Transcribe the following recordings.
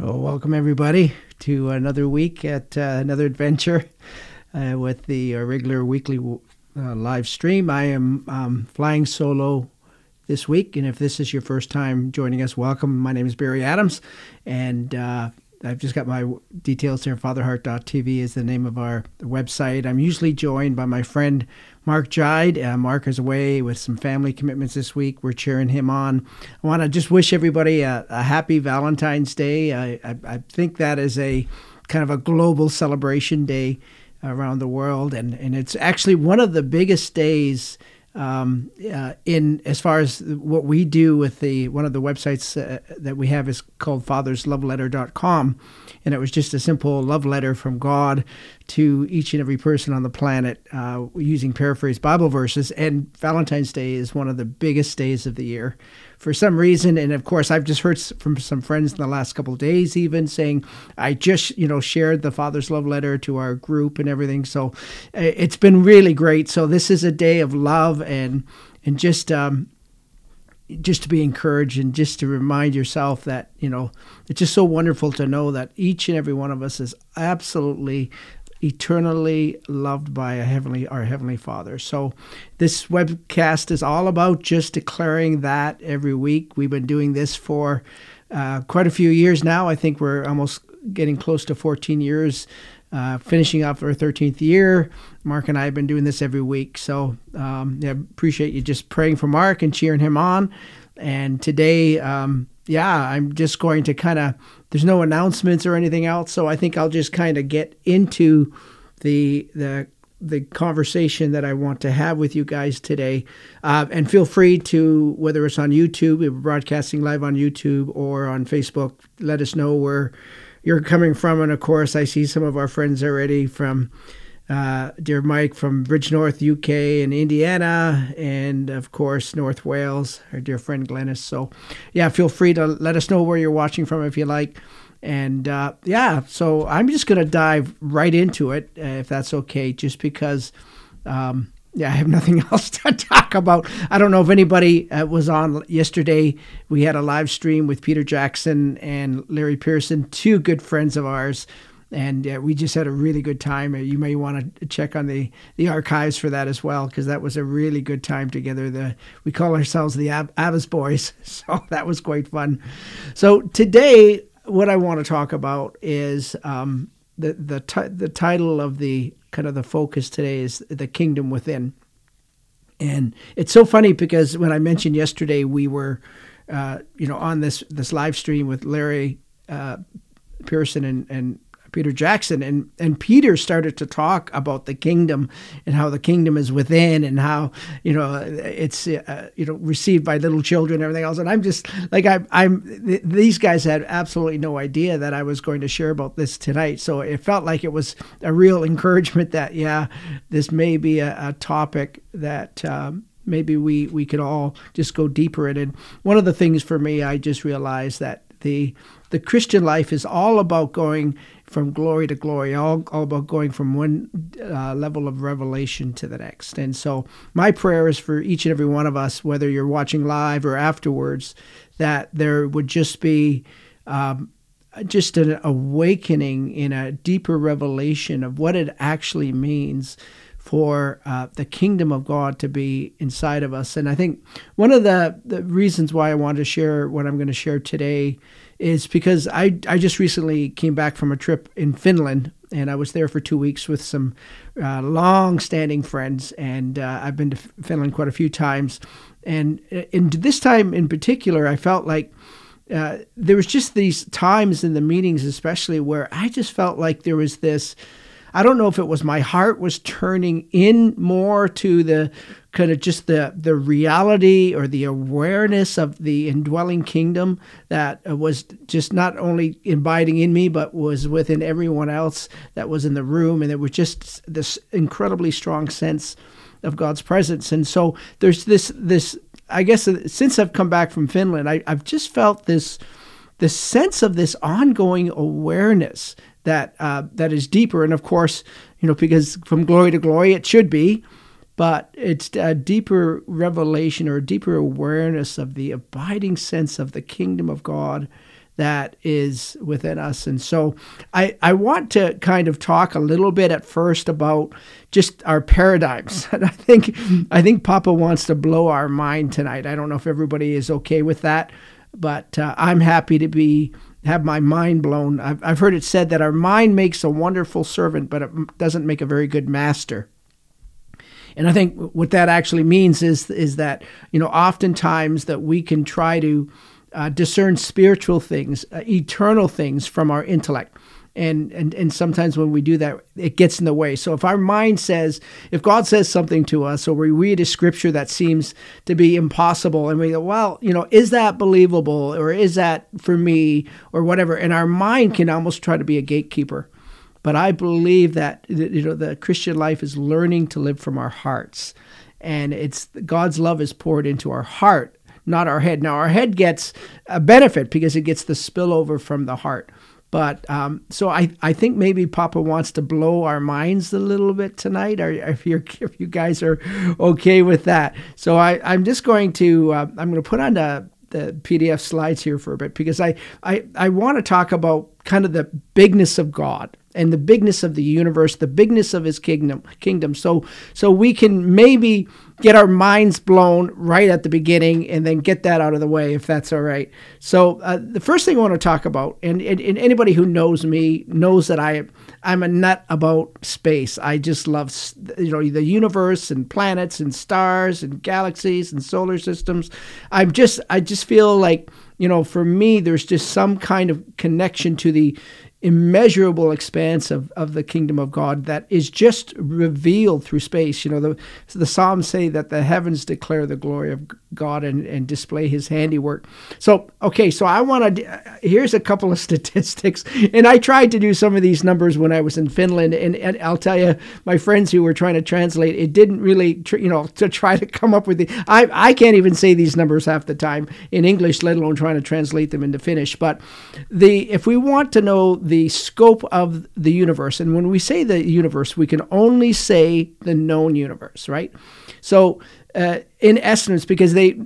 Well, welcome everybody to another week at uh, another adventure uh, with the uh, regular weekly uh, live stream. I am um, flying solo this week, and if this is your first time joining us, welcome. My name is Barry Adams, and uh, I've just got my details here. FatherHeart.tv is the name of our website. I'm usually joined by my friend Mark Jide. Uh, Mark is away with some family commitments this week. We're cheering him on. I want to just wish everybody a, a happy Valentine's Day. I, I, I, think that is a kind of a global celebration day around the world, and, and it's actually one of the biggest days um, uh, in as far as what we do with the one of the websites uh, that we have is called fathersloveletter.com and it was just a simple love letter from god to each and every person on the planet uh, using paraphrased bible verses. And valentine's day is one of the biggest days of the year for some reason and of course i've just heard from some friends in the last couple days even saying i just you know shared the father's love letter to our group and everything. So it's been really great. So this is a day of love and and just um, just to be encouraged and just to remind yourself that you know it's just so wonderful to know that each and every one of us is absolutely eternally loved by a heavenly our heavenly father. So this webcast is all about just declaring that every week. We've been doing this for uh, quite a few years now. I think we're almost getting close to 14 years uh, finishing up our 13th year. Mark and i have been doing this every week. So um, yeah, appreciate you just praying for mark and cheering him on. And today um, yeah i'm just going to kind of there's no announcements or anything else, so I think I'll just kind of get into the the the conversation that I want to have with you guys today. Uh, and feel free to, whether it's on YouTube, we're broadcasting live on YouTube or on Facebook, let us know where you're coming from. And of course, I see some of our friends already from uh, dear Mike from Bridgnorth, UK, and Indiana, and of course North Wales, our dear friend Glennis. So, yeah, feel free to let us know where you're watching from if you like. And uh, yeah, so I'm just going to dive right into it, uh, if that's okay, just because. Um, yeah, I have nothing else to talk about. I don't know if anybody uh, was on yesterday. We had a live stream with Peter Jackson and Larry Pearson, two good friends of ours and uh, we just had a really good time. Uh, you may want to check on the, the archives for that as well, because that was a really good time together. The we call ourselves the Ab- Abbas Boys, so that was quite fun. So today, what I want to talk about is um, the the t- the title of the kind of the focus today is the kingdom within, and it's so funny because when I mentioned yesterday we were, uh, you know, on this this live stream with Larry. Uh, Pearson and, and Peter Jackson, and and Peter started to talk about the kingdom and how the kingdom is within, and how you know it's uh, you know received by little children and everything else. And I'm just like I, I'm th- these guys had absolutely no idea that I was going to share about this tonight, so it felt like it was a real encouragement that yeah, this may be a, a topic that. Um, maybe we, we could all just go deeper in it. One of the things for me, I just realized that the the Christian life is all about going from glory to glory, all, all about going from one uh, level of revelation to the next. And so, my prayer is for each and every one of us, whether you're watching live or afterwards, that there would just be um, just an awakening in a deeper revelation of what it actually means for uh, the kingdom of God to be inside of us. And I think one of the, the reasons why I want to share what I'm going to share today is because I, I just recently came back from a trip in Finland and I was there for two weeks with some uh, long standing friends. And uh, I've been to Finland quite a few times. And uh, in this time in particular, I felt like uh, there was just these times in the meetings, especially where I just felt like there was this I don't know if it was my heart was turning in more to the kind of just the the reality or the awareness of the indwelling kingdom that was just not only abiding in me but was within everyone else that was in the room. And there was just this incredibly strong sense of God's presence. And so there's this this I guess since I've come back from Finland I, I've just felt this this sense of this ongoing awareness that uh, that is deeper. And of course, you know, because from glory to glory, it should be, but it's a deeper revelation or a deeper awareness of the abiding sense of the kingdom of God that is within us. And so I, I want to kind of talk a little bit at first about just our paradigms. And I think I think Papa wants to blow our mind tonight. I don't know if everybody is okay with that, but uh, I'm happy to be have my mind blown. I've, I've heard it said that our mind makes a wonderful servant, but it doesn't make a very good master. And I think what that actually means is is that you know oftentimes that we can try to uh, discern spiritual things, uh, eternal things from our intellect. And, and and sometimes when we do that, it gets in the way. So if our mind says, if God says something to us, or we read a scripture that seems to be impossible, and we go, well, you know, is that believable, or is that for me, or whatever, and our mind can almost try to be a gatekeeper. But I believe that you know the Christian life is learning to live from our hearts, and it's God's love is poured into our heart not our head. Now, our head gets a benefit because it gets the spillover from the heart. But um, so I, I think maybe Papa wants to blow our minds a little bit tonight. Or if you if you guys are okay with that, so I I'm just going to uh, I'm going to put on the the PDF slides here for a bit because I I I want to talk about kind of the bigness of God and the bigness of the universe, the bigness of His kingdom kingdom. So so we can maybe get our minds blown right at the beginning and then get that out of the way if that's all right. So uh, the first thing I want to talk about, and, and, and, anybody who knows me knows that I I'm a nut about space. I just love you know the universe and planets and stars and galaxies and solar systems. I'm just I just feel like you know for me there's just some kind of connection to the immeasurable expanse of, of the kingdom of God that is just revealed through space. You know, the, the Psalms say that the heavens declare the glory of God and, and display his handiwork. So, okay, so I want to, here's a couple of statistics. And I tried to do some of these numbers when I was in Finland. And, and I'll tell you, my friends who were trying to translate, it didn't really, you know, to try to come up with the, I, I can't even say these numbers half the time in English, let alone trying to translate them into Finnish. But the, if we want to know the scope of the universe. And when we say the universe, we can only say the known universe, right? So, uh, in essence, because they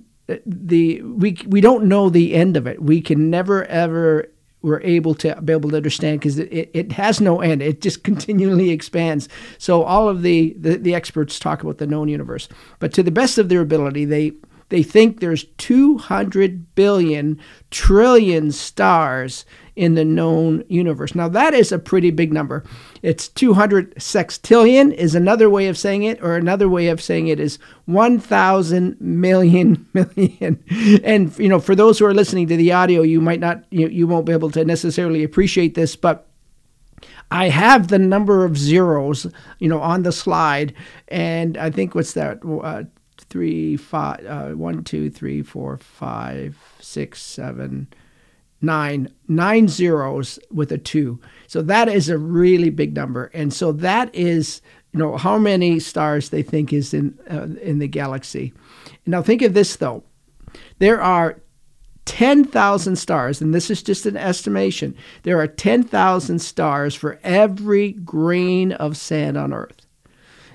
the we we don't know the end of it. We can never ever we're able to be able to understand because it, it has no end. It just continually expands. So all of the, the the experts talk about the known universe, but to the best of their ability, they they think there's 200 billion trillion stars in the known universe. Now that is a pretty big number. It's 200 sextillion is another way of saying it, or another way of saying it is 1,000 million million. And you know, for those who are listening to the audio, you might not, you, you won't be able to necessarily appreciate this, but I have the number of zeros, you know, on the slide, and I think what's that? Uh, three, five, uh, one, two, three, four, five, six, seven, nine, nine zeros with a two. So that is a really big number, and so that is you know how many stars they think is in uh, in the galaxy. Now think of this though, there are 10,000 stars, and this is just an estimation. There are 10,000 stars for every grain of sand on Earth.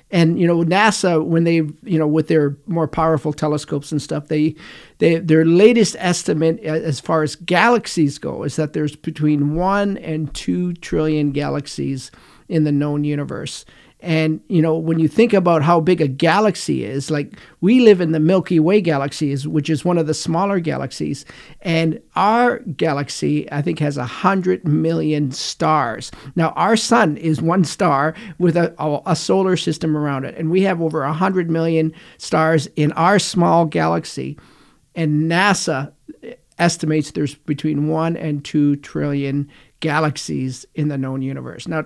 And you know, NASA when they you know with their more powerful telescopes and stuff, they they their latest estimate as far as galaxies go is that there's between 1 and 2 trillion galaxies in the known universe. And you know, when you think about how big a galaxy is, like we live in the Milky Way galaxy, which is one of the smaller galaxies, and our galaxy, I think, has a hundred million stars. Now, our sun is one star with a, a, a solar system around it, and we have over a hundred million stars in our small galaxy. And NASA estimates there's between one and two trillion galaxies in the known universe. Now,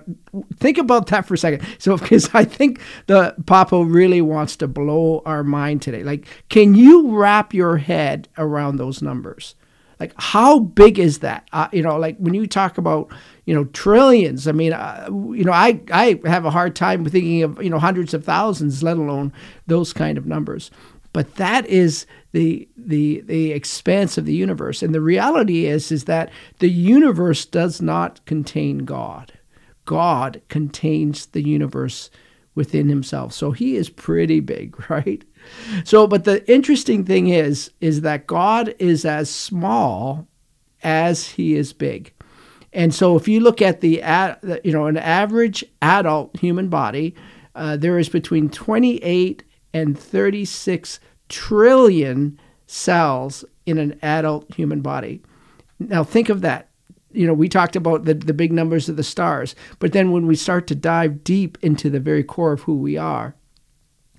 think about that for a second. So, because I think the Papa really wants to blow our mind today. Like, can you wrap your head around those numbers? Like, how big is that? Uh, you know, like when you talk about, you know, trillions. I mean, uh, you know, I I have a hard time thinking of you know hundreds of thousands, let alone those kind of numbers. But that is the the the expanse of the universe. And the reality is is that the universe does not contain God. God contains the universe within himself. So he is pretty big, right? So but the interesting thing is is that God is as small as he is big. And so if you look at the, you know, an average adult human body, uh, there is between 28 and 36 trillion cells in an adult human body. Now think of that. You know, we talked about the, the big numbers of the stars, but then when we start to dive deep into the very core of who we are,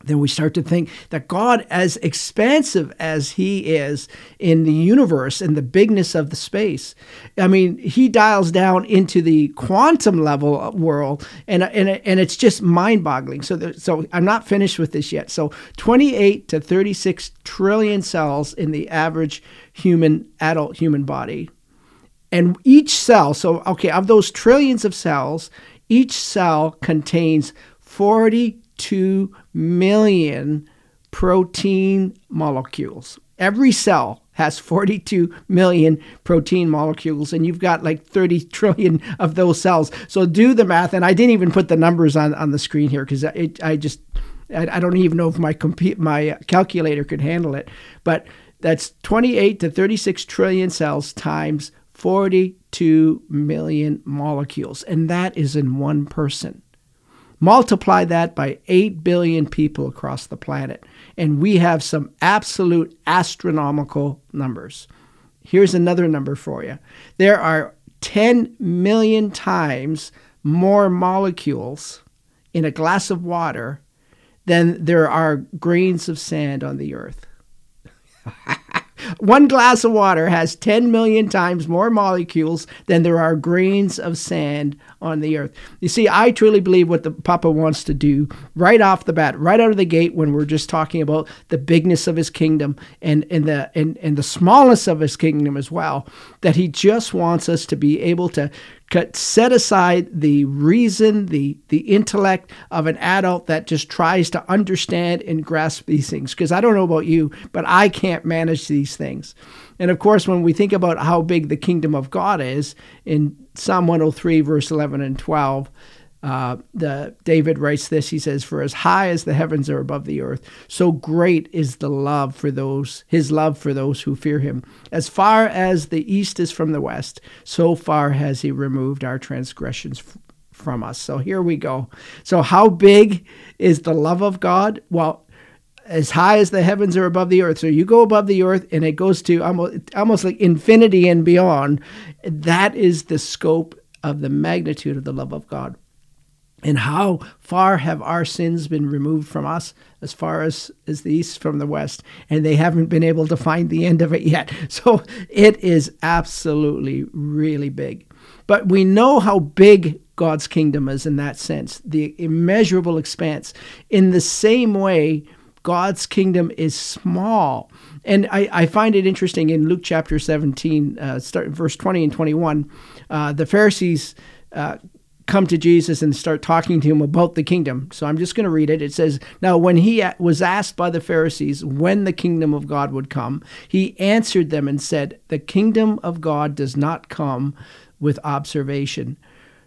then we start to think that God, as expansive as He is in the universe and the bigness of the space, I mean, He dials down into the quantum level world, and and and it's just mind-boggling. So, so I'm not finished with this yet. So, 28 to 36 trillion cells in the average human adult human body, and each cell. So, okay, of those trillions of cells, each cell contains 40 2 million protein molecules. Every cell has 42 million protein molecules, and you've got like 30 trillion of those cells. So do the math. And I didn't even put the numbers on, on the screen here because I I just, I, don't even know if my, comp- my calculator could handle it. But that's 28 to 36 trillion cells times 42 million molecules. And that is in one person. Multiply that by 8 billion people across the planet, and we have some absolute astronomical numbers. Here's another number for you there are 10 million times more molecules in a glass of water than there are grains of sand on the earth. One glass of water has 10 million times more molecules than there are grains of sand on the earth. You see, I truly believe what the Papa wants to do right off the bat, right out of the gate, when we're just talking about the bigness of his kingdom and, and the and, and the smallness of his kingdom as well, that he just wants us to be able to set aside the reason, the the intellect of an adult that just tries to understand and grasp these things. Because I don't know about you, but I can't manage these things. And of course, when we think about how big the kingdom of God is in Psalm 103, verse 11 and 12, uh, the David writes this. He says, "For as high as the heavens are above the earth, so great is the love for those His love for those who fear Him. As far as the east is from the west, so far has He removed our transgressions." F- from us. So here we go. So, how big is the love of God? Well, as high as the heavens are above the earth. So you go above the earth and it goes to almost, almost like infinity and beyond. That is the scope of the magnitude of the love of God. And how far have our sins been removed from us as far as, as the east from the west? And they haven't been able to find the end of it yet. So it is absolutely really big. But we know how big God's kingdom is in that sense, the immeasurable expanse. In the same way, God's kingdom is small. And I, I find it interesting in Luke chapter 17, uh, start verse 20 and 21, uh, the Pharisees uh, come to Jesus and start talking to him about the kingdom. So I'm just going to read it. It says, Now, when he was asked by the Pharisees when the kingdom of God would come, he answered them and said, The kingdom of God does not come with observation,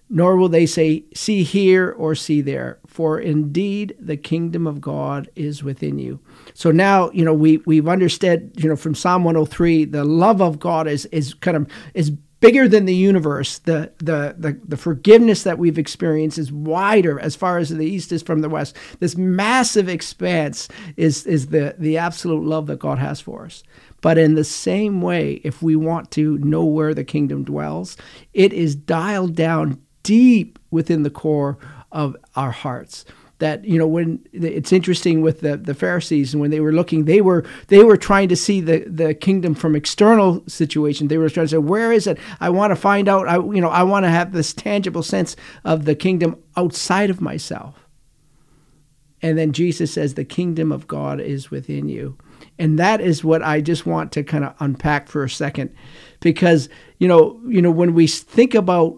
nor will they say, See here or see there, for indeed the kingdom of God is within you. So now, you know, we, we've understood, you know, from Psalm 103, the love of God is, is kind of, is bigger than the universe. The, the, the, the forgiveness that we've experienced is wider as far as the east is from the west. This massive expanse is, is the, the absolute love that God has for us. But in the same way, if we want to know where the kingdom dwells, it is dialed down deep within the core of our hearts that you know when it's interesting with the, the Pharisees and when they were looking they were they were trying to see the, the kingdom from external situation. They were trying to say where is it? I want to find out. I you know I want to have this tangible sense of the kingdom outside of myself. And then Jesus says the kingdom of God is within you. And that is what I just want to kind of unpack for a second because you know you know when we think about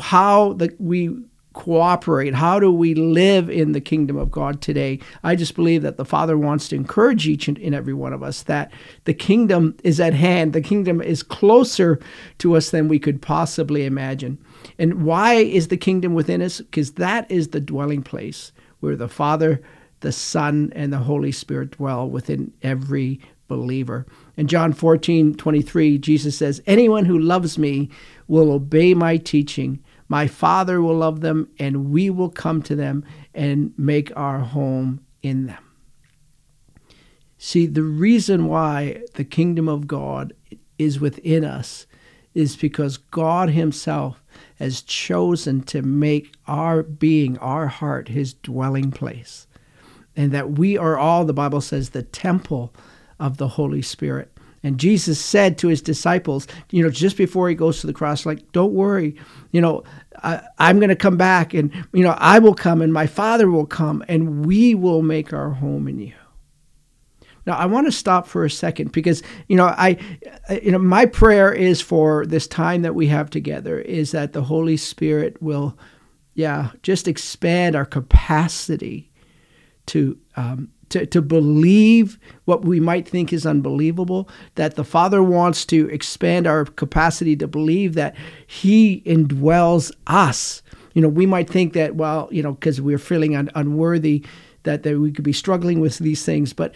how the, we cooperate? How do we live in the kingdom of God today? I just believe that the Father wants to encourage each and every one of us that the kingdom is at hand. The kingdom is closer to us than we could possibly imagine. And why is the kingdom within us? Because that is the dwelling place where the Father, the Son, and the Holy Spirit dwell within every believer. In John 14, 23, Jesus says, Anyone who loves me will obey my teaching. My Father will love them, and we will come to them and make our home in them. See, the reason why the kingdom of God is within us is because God Himself has chosen to make our being, our heart, His dwelling place. And that we are all, the Bible says, the temple of the Holy Spirit. And Jesus said to his disciples, you know, just before he goes to the cross, like, don't worry, you know, I, am going to come back and, you know, I will come and my Father will come and we will make our home in you. Now, I want to stop for a second because, you know, I, you know, my prayer is for this time that we have together is that the Holy Spirit will, yeah, just expand our capacity to um, to, to believe what we might think is unbelievable, that the Father wants to expand our capacity to believe that He indwells us. You know, we might think that, well, you know, because we're feeling un- unworthy, that, that we could be struggling with these things, but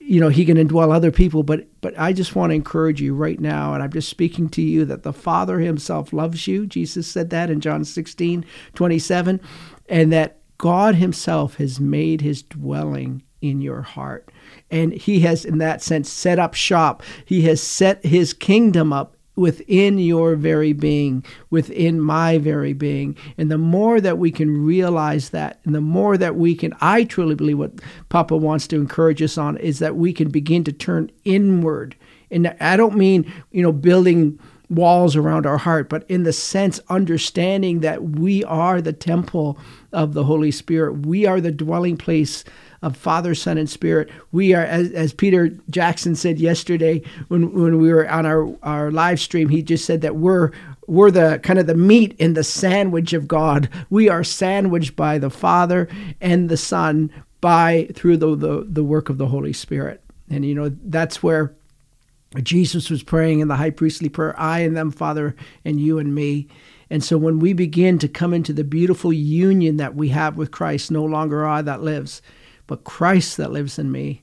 you know he can indwell other people but but i just want to encourage you right now and i'm just speaking to you that the father himself loves you jesus said that in john 16 27 and that god himself has made his dwelling in your heart. And he has, in that sense, set up shop. He has set his kingdom up within your very being, within my very being. And the more that we can realize that, and the more that we can, I truly believe what Papa wants to encourage us on is that we can begin to turn inward. And I don't mean, you know, building walls around our heart, but in the sense, understanding that we are the temple of the Holy Spirit. We are the dwelling place of Father, Son, and Spirit. We are, as, as Peter Jackson said yesterday when, when we were on our, our live stream, he just said that we're we're the kind of the meat in the sandwich of God. We are sandwiched by the Father and the Son by through the, the, the work of the Holy Spirit. And you know, that's where Jesus was praying in the high priestly prayer, I and them, Father, and you and me. And so when we begin to come into the beautiful union that we have with Christ, no longer I that lives, but Christ that lives in me,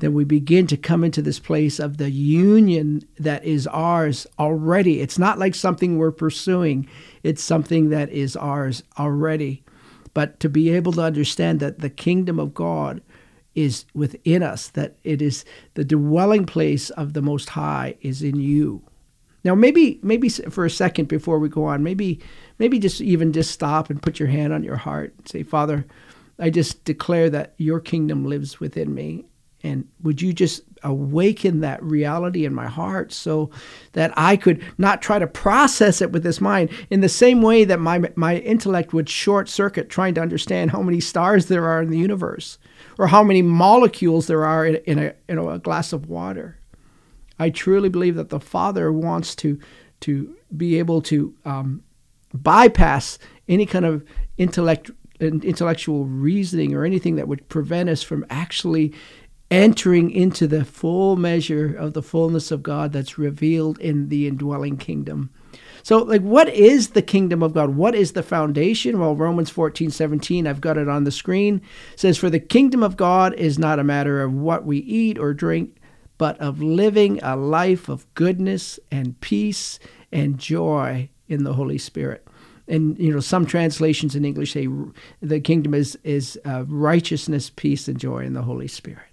then we begin to come into this place of the union that is ours already. It's not like something we're pursuing, it's something that is ours already. But to be able to understand that the kingdom of God is within us, that it is the dwelling place of the Most High is in you. Now, maybe, maybe for a second before we go on, maybe, maybe just even just stop and put your hand on your heart and say, Father, I just declare that your kingdom lives within me. And would you just awaken that reality in my heart so that I could not try to process it with this mind in the same way that my, my intellect would short circuit trying to understand how many stars there are in the universe or how many molecules there are in, in, a, in a glass of water. I truly believe that the Father wants to, to be able to um, bypass any kind of intellect intellectual reasoning or anything that would prevent us from actually entering into the full measure of the fullness of God that's revealed in the indwelling kingdom. So, like, what is the kingdom of God? What is the foundation? Well, Romans 14, 17, I've got it on the screen, says, For the kingdom of God is not a matter of what we eat or drink, but of living a life of goodness and peace and joy in the Holy Spirit and you know some translations in English say the kingdom is is uh, righteousness, peace, and joy in the Holy Spirit.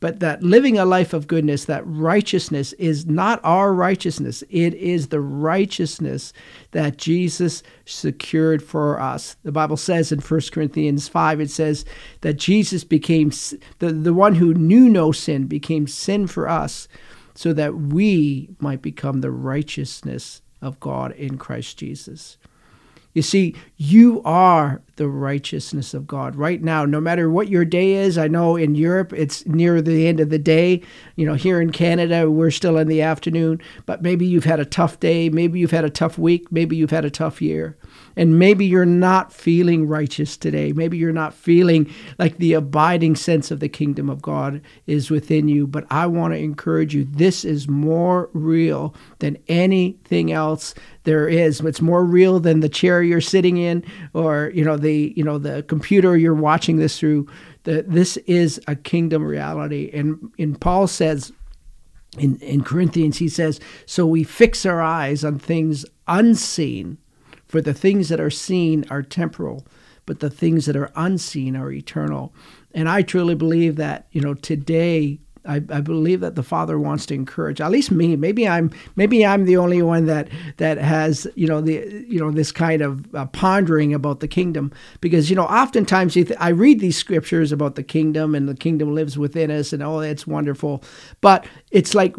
But that living a life of goodness, that righteousness is not our righteousness. It is the righteousness that Jesus secured for us. The Bible says in 1 Corinthians 5, it says that Jesus became, the, the one who knew no sin became sin for us so that we might become the righteousness of God in Christ Jesus. You see, you are the righteousness of God right now, no matter what your day is. I know in Europe it's near the end of the day. You know, here in Canada, we're still in the afternoon, but maybe you've had a tough day. Maybe you've had a tough week. Maybe you've had a tough year. And maybe you're not feeling righteous today. Maybe you're not feeling like the abiding sense of the kingdom of God is within you. But I want to encourage you this is more real than anything else there is. It's more real than the chair you're sitting in or, you know, the, you know, the computer you're watching this through. This is a kingdom reality. And, and Paul says, in, in Corinthians, he says, So we fix our eyes on things unseen, for the things that are seen are temporal, but the things that are unseen are eternal. And I truly believe that, you know, today I, I, believe that the Father wants to encourage at least me. Maybe I'm maybe I'm the only one that that has you know the you know this kind of uh, pondering about the kingdom because you know oftentimes th- I read these scriptures about the kingdom and the kingdom lives within us and oh it's wonderful, but it's like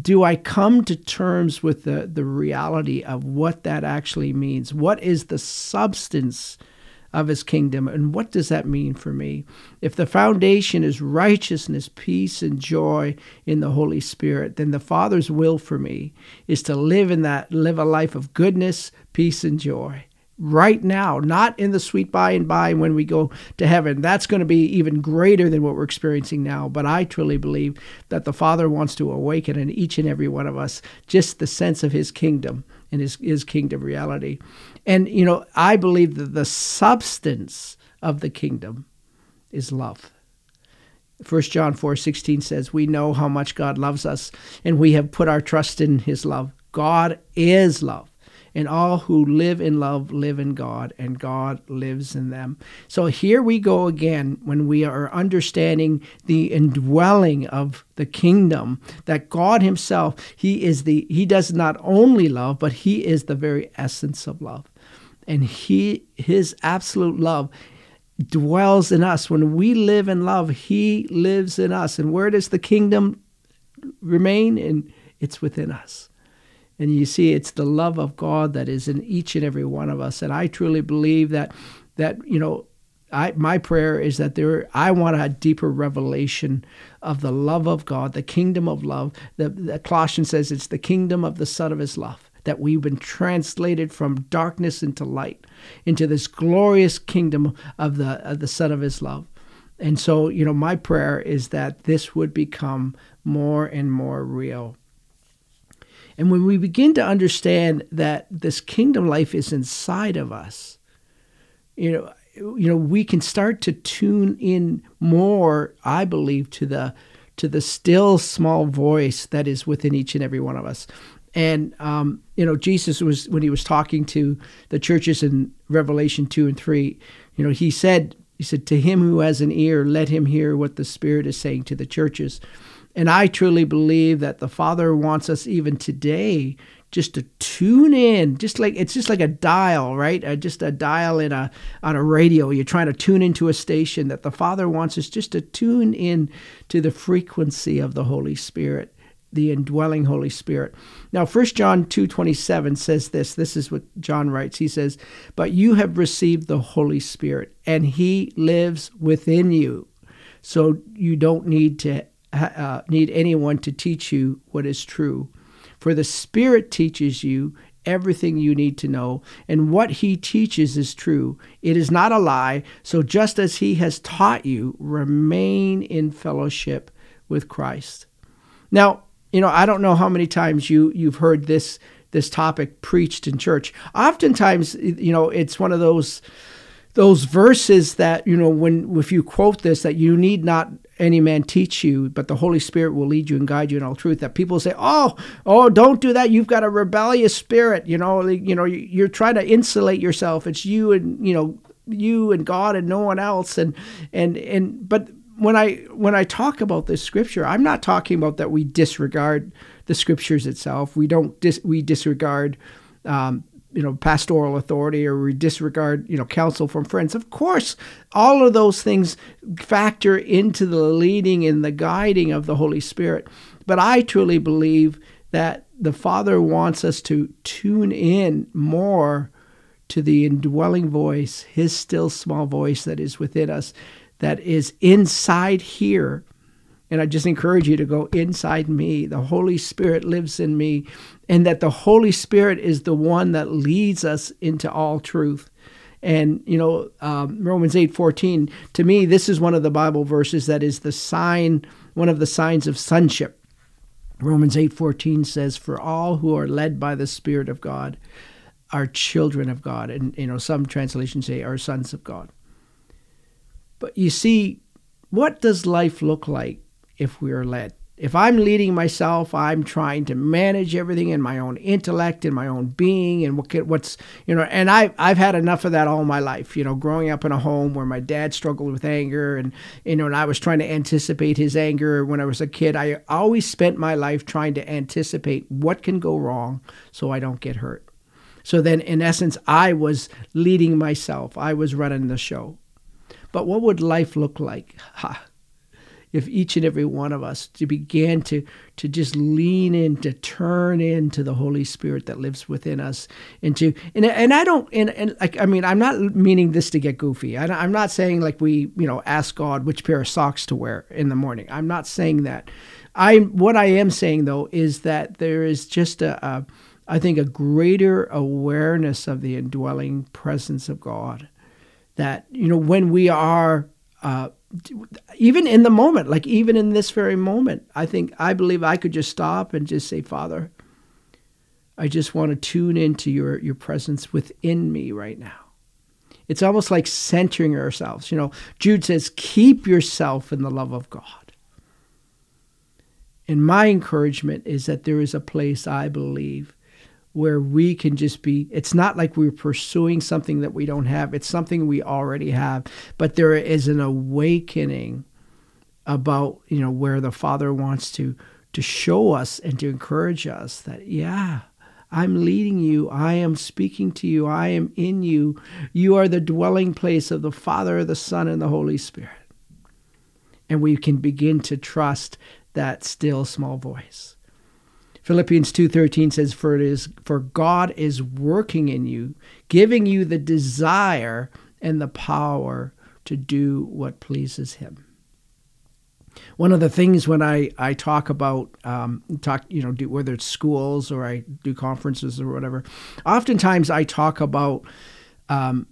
do I come to terms with the the reality of what that actually means? What is the substance? Of his kingdom. And what does that mean for me? If the foundation is righteousness, peace, and joy in the Holy Spirit, then the Father's will for me is to live in that, live a life of goodness, peace, and joy. Right now, not in the sweet by and by when we go to heaven. That's going to be even greater than what we're experiencing now. But I truly believe that the Father wants to awaken in each and every one of us just the sense of His kingdom and His, his kingdom reality. And, you know, I believe that the substance of the kingdom is love. 1 John 4 16 says, We know how much God loves us, and we have put our trust in his love. God is love, and all who live in love live in God, and God lives in them. So here we go again when we are understanding the indwelling of the kingdom, that God Himself, He is the He does not only love, but He is the very essence of love. And he his absolute love dwells in us. When we live in love he lives in us. And where does the kingdom remain? And it's within us and you see it's the love of god that is in each and every one of us and i truly believe that that you know I, my prayer is that there I want a deeper revelation of the love of God, the kingdom of love. The, the Colossians says it's the kingdom of the Son of His love that we've been translated from darkness into light, into this glorious kingdom of the, of the Son of His love. And so, you know, my prayer is that this would become more and more real. And when we begin to understand that this kingdom life is inside of us, you know, you know, we can start to tune in more, I believe, to the to the still small voice that is within each and every one of us. And um, you know, Jesus was when he was talking to the churches in Revelation two and three. You know, he said, he said, "To him who has an ear, let him hear what the Spirit is saying to the churches." And I truly believe that the Father wants us even today just to tune in, just like it's just like a dial, right? Uh, just a dial in a on a radio. You're trying to tune into a station that the Father wants us just to tune in to the frequency of the Holy Spirit the indwelling Holy Spirit. Now, 1 John 2:27 says this. This is what John writes. He says, "But you have received the Holy Spirit, and he lives within you. So you don't need to uh, need anyone to teach you what is true. For the Spirit teaches you everything you need to know, and what he teaches is true. It is not a lie. So just as he has taught you, remain in fellowship with Christ." Now, you know, I don't know how many times you you've heard this this topic preached in church. Oftentimes, you know, it's one of those those verses that you know when if you quote this that you need not any man teach you but the holy spirit will lead you and guide you in all truth that people say oh oh don't do that. You've got a rebellious spirit. You know you know you're trying to insulate yourself. It's you and you know you and god and no one else. And and and but when I when I talk about this scripture, I'm not talking about that we disregard the scriptures itself. We don't dis, we disregard um, you know pastoral authority or we disregard you know counsel from friends. Of course, all of those things factor into the leading and the guiding of the Holy Spirit. But I truly believe that the Father wants us to tune in more to the indwelling voice, His still small voice that is within us that is inside here. And I just encourage you to go inside me. The Holy Spirit lives in me, and that the Holy Spirit is the one that leads us into all truth. And you know, um, Romans eight fourteen. To me, this is one of the Bible verses that is the sign, one of the signs of sonship. Romans eight fourteen says, "For all who are led by the Spirit of God are children of God," and you know, some translations say are sons of God. But you see, what does life look like if we are led? If I'm leading myself, I'm trying to manage everything in my own intellect, in my own being, and what, what's you know. And I I've had enough of that all my life. You know, growing up in a home where my dad struggled with anger, and you know, and I was trying to anticipate his anger when I was a kid. I always spent my life trying to anticipate what can go wrong so I don't get hurt. So then, in essence, I was leading myself. I was running the show. But what would life look like? Ha, if each and every one of us to begin to to just lean in to turn into the holy spirit that lives within us and to and, and i don't and, and like i mean i'm not meaning this to get goofy. I, i'm not saying like we you know ask god which pair of socks to wear in the morning. I'm not saying that. I what i am saying though is that there is just a, a I think a greater awareness of the indwelling presence of god that you know when we are uh, even in the moment, like even in this very moment, I think I believe I could just stop and just say, Father, I just want to tune into your your presence within me right now. It's almost like centering ourselves. You know, Jude says, keep yourself in the love of God. And my encouragement is that there is a place I believe where we can just be it's not like we're pursuing something that we don't have it's something we already have but there is an awakening about you know where the father wants to to show us and to encourage us that yeah I'm leading you. I am speaking to you. I am in you. You are the dwelling place of the Father, the Son, and the Holy Spirit. And we can begin to trust that still small voice. Philippians 2:13 says for it is for God is working in you, giving you the desire and the power to do what pleases him. One of the things when I, I talk about um, talk you know do, whether it's schools or I do conferences or whatever, oftentimes I talk about um,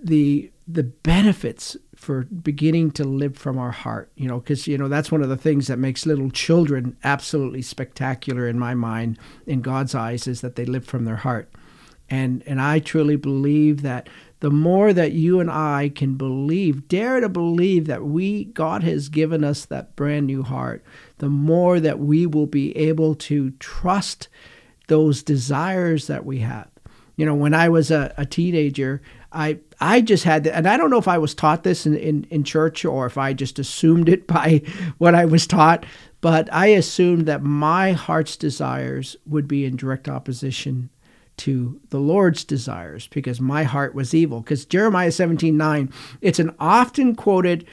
the the benefits for beginning to live from our heart you know because you know that's one of the things that makes little children absolutely spectacular in my mind in god's eyes is that they live from their heart. And and i truly believe that the more that you and i can believe dare to believe that we god has given us that brand new heart the more that we will be able to trust those desires that we have. You know when i was a, a teenager I I just had that, and I don't know if I was taught this in, in, in church or if I just assumed it by what I was taught, but I assumed that my heart's desires would be in direct opposition to the Lord's desires because my heart was evil. Because Jeremiah 17 9, it's an often quoted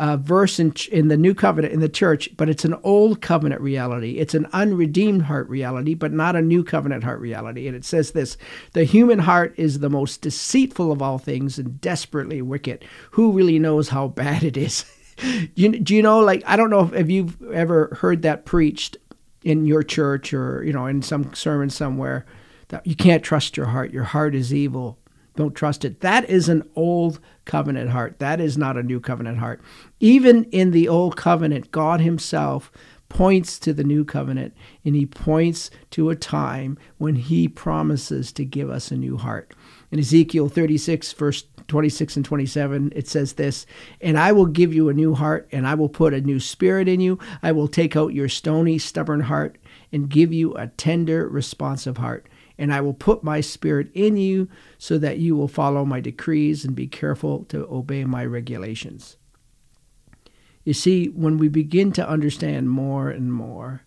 uh, verse in, in the new covenant in the church, but it's an old covenant reality. It's an unredeemed heart reality, but not a new covenant heart reality. And it says this The human heart is the most deceitful of all things and desperately wicked. Who really knows how bad it is? you, do you know, like, I don't know if, if you've ever heard that preached in your church or, you know, in some sermon somewhere that you can't trust your heart. Your heart is evil. Don't trust it. That is an old covenant heart. That is not a new covenant heart. Even in the old covenant, God Himself points to the new covenant and He points to a time when He promises to give us a new heart. In Ezekiel 36, verse 26 and 27, it says this And I will give you a new heart, and I will put a new spirit in you. I will take out your stony, stubborn heart and give you a tender, responsive heart and I will put my spirit in you so that you will follow my decrees and be careful to obey my regulations. You see, when we begin to understand more and more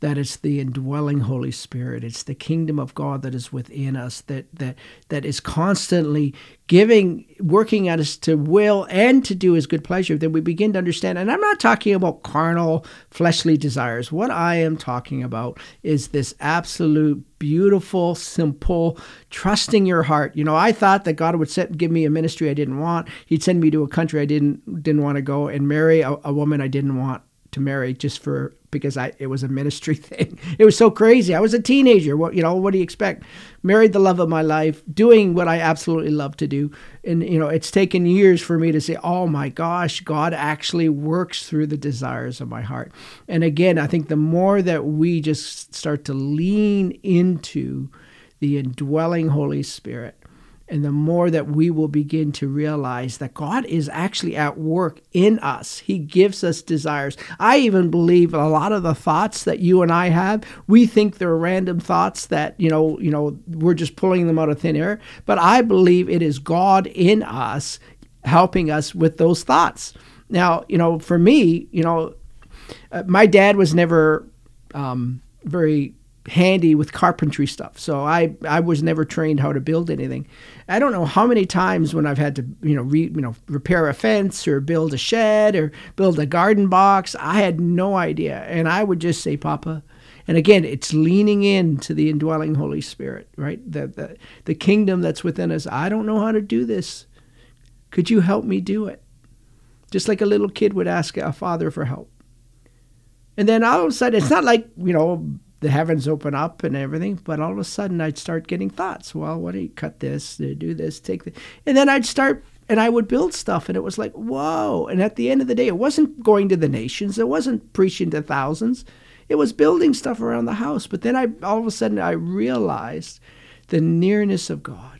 that it's the indwelling Holy Spirit. It's the kingdom of God that is within us, that that that is constantly giving, working at us to will and to do his good pleasure, then we begin to understand. And I'm not talking about carnal, fleshly desires. What I am talking about is this absolute beautiful, simple, trusting your heart. You know, I thought that God would give me a ministry I didn't want. He'd send me to a country I didn't didn't want to go and marry a, a woman I didn't want to marry just for because I it was a ministry thing. It was so crazy. I was a teenager. What you know? What do you expect? Married the love of my life, doing what I absolutely love to do, and you know it's taken years for me to say, "Oh my gosh, God actually works through the desires of my heart." And again, I think the more that we just start to lean into the indwelling Holy Spirit And the more that we will begin to realize that God is actually at work in us, He gives us desires. I even believe a lot of the thoughts that you and I have, we think they're random thoughts that, you know, you know, we're just pulling them out of thin air. But I believe it is God in us helping us with those thoughts. Now, you know, for me, you know, uh, my dad was never um, very handy with carpentry stuff. So I I was never trained how to build anything. I don't know how many times when I've had to you know re, you know repair a fence or build a shed or build a garden box. I had no idea, and I would just say, Papa. And again, it's leaning into the indwelling Holy Spirit, right? The, the the kingdom that's within us. I don't know how to do this. Could you help me do it? Just like a little kid would ask a father for help. And then all of a sudden, it's not like, you know, the heavens open up and everything. But all of a sudden, I'd start getting thoughts. Well, what do you cut this, uh, do this, take this, and then I'd start and I would build stuff, and it was like, whoa! And at the end of the day, it wasn't going to the nations. It wasn't preaching to thousands. It was building stuff around the house. But then I all of a sudden I realized the nearness of God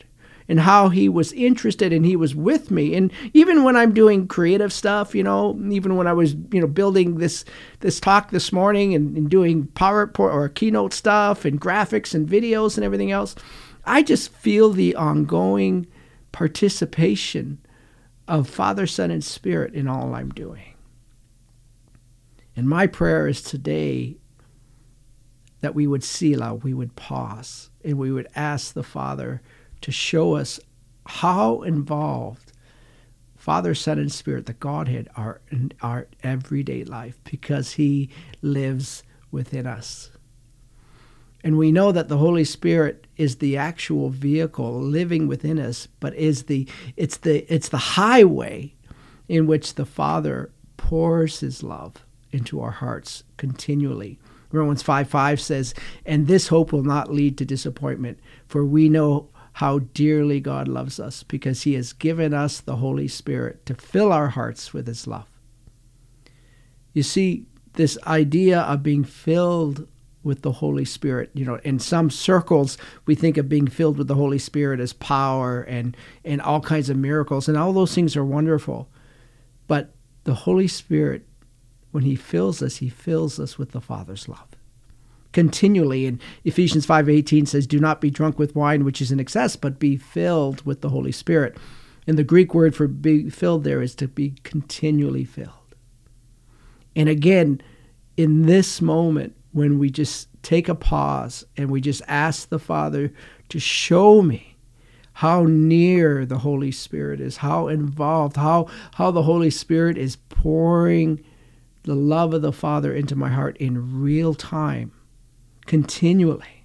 and how he was interested and he was with me. And even when I'm doing creative stuff, you know, even when I was, you know, building this this talk this morning and, and doing PowerPoint or keynote stuff and graphics and videos and everything else, I just feel the ongoing participation of Father, Son, and Spirit in all I'm doing. And my prayer is today that we would see, Selah, we would pause, and we would ask the Father to show us how involved Father, Son, and Spirit, the Godhead, are in our everyday life because He lives within us. And we know that the Holy Spirit is the actual vehicle living within us, but is the it's the it's the highway in which the Father pours his love into our hearts continually. Romans 5 5 says, And this hope will not lead to disappointment, for we know how dearly God loves us because He has given us the Holy Spirit to fill our hearts with His love. You see, this idea of being filled with the Holy Spirit, you know, in some circles, we think of being filled with the Holy Spirit as power and, and all kinds of miracles, and all those things are wonderful. But the Holy Spirit, when He fills us, He fills us with the Father's love continually. And Ephesians 5:18 says, "Do not be drunk with wine, which is in excess, but be filled with the Holy Spirit." And the Greek word for be filled there is to be continually filled. And again, in this moment, when we just take a pause and we just ask the Father to show me how near the Holy Spirit is, how involved, how, how the Holy Spirit is pouring the love of the Father into my heart in real time continually.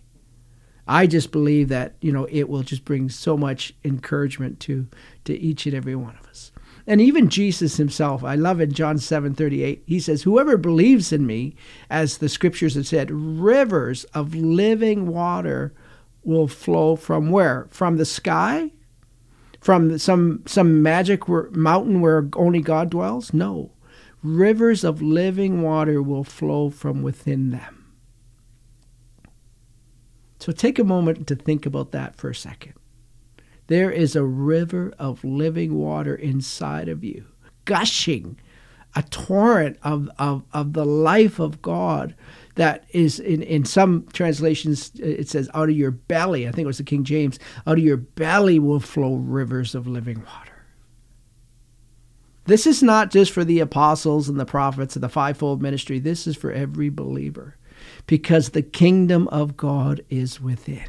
I just believe that, you know, it will just bring so much encouragement to to each and every one of us. And even Jesus himself, I love in John 7 38, he says, Whoever believes in me, as the scriptures have said, rivers of living water will flow from where? From the sky? From some some magic mountain where only God dwells? No. Rivers of living water will flow from within them. So take a moment to think about that for a second. There is a river of living water inside of you, gushing, a torrent of, of, of the life of God that is in, in some translations uh, it says out of your belly i think it was the king james out of your belly will flow rivers of living water. This is not just for the apostles and the prophets and the fivefold ministry. This is for every believer because the kingdom of God is within.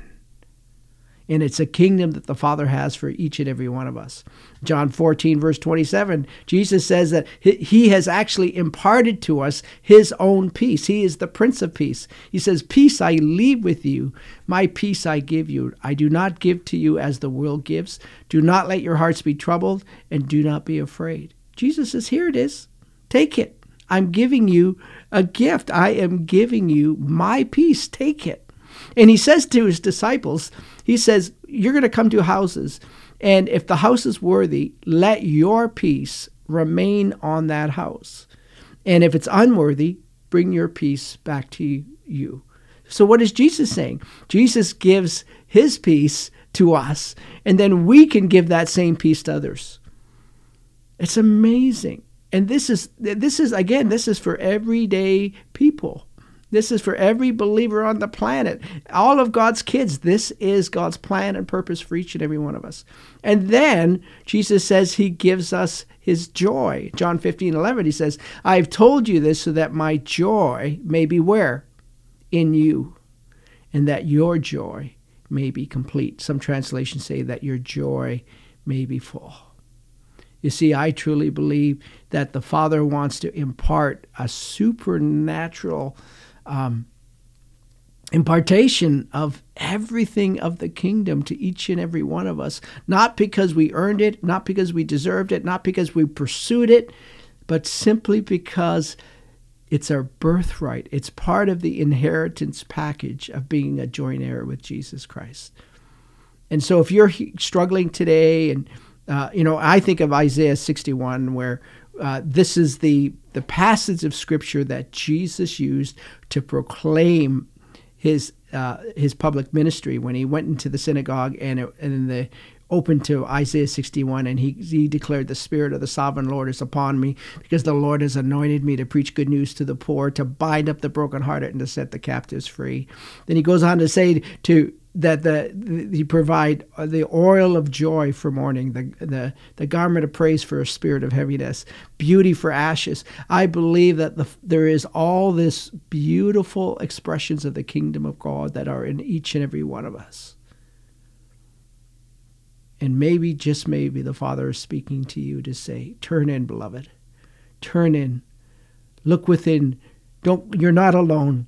And it's a kingdom that the Father has for each and every one of us. John 14, verse 27, Jesus says that He has actually imparted to us His own peace. He is the Prince of Peace. He says, Peace I leave with you, my peace I give you. I do not give to you as the world gives. Do not let your hearts be troubled, and do not be afraid. Jesus says, Here it is. Take it. I'm giving you a gift. I am giving you my peace. Take it. And he says to his disciples, he says, You're going to come to houses, and if the house is worthy, let your peace remain on that house. And if it's unworthy, bring your peace back to you. So, what is Jesus saying? Jesus gives his peace to us, and then we can give that same peace to others. It's amazing. And this is this is again, this is for everyday people. This is for every believer on the planet. All of God's kids. This is God's plan and purpose for each and every one of us. And then Jesus says he gives us his joy. John 15, 11, he says, I've told you this so that my joy may be where? In you. And that your joy may be complete. Some translations say that your joy may be full. You see, I truly believe that the Father wants to impart a supernatural um, impartation of everything of the kingdom to each and every one of us, not because we earned it, not because we deserved it, not because we pursued it, but simply because it's our birthright. It's part of the inheritance package of being a joint heir with Jesus Christ. And so if you're struggling today, and, uh, you know, I think of Isaiah 61, where uh, this is the, the passage of scripture that Jesus used to proclaim his uh, his public ministry when he went into the synagogue and it, and the open to Isaiah 61 and he he declared the spirit of the sovereign Lord is upon me because the Lord has anointed me to preach good news to the poor to bind up the brokenhearted and to set the captives free. Then he goes on to say to that the, the he provide uh, the oil of joy for mourning, the, the the garment of praise for a spirit of heaviness, beauty for ashes. I believe that the, there is all this beautiful expressions of the kingdom of God that are in each and every one of us. And maybe, just maybe, the Father is speaking to you to say, "Turn in, beloved. Turn in. Look within. Don't. You're not alone."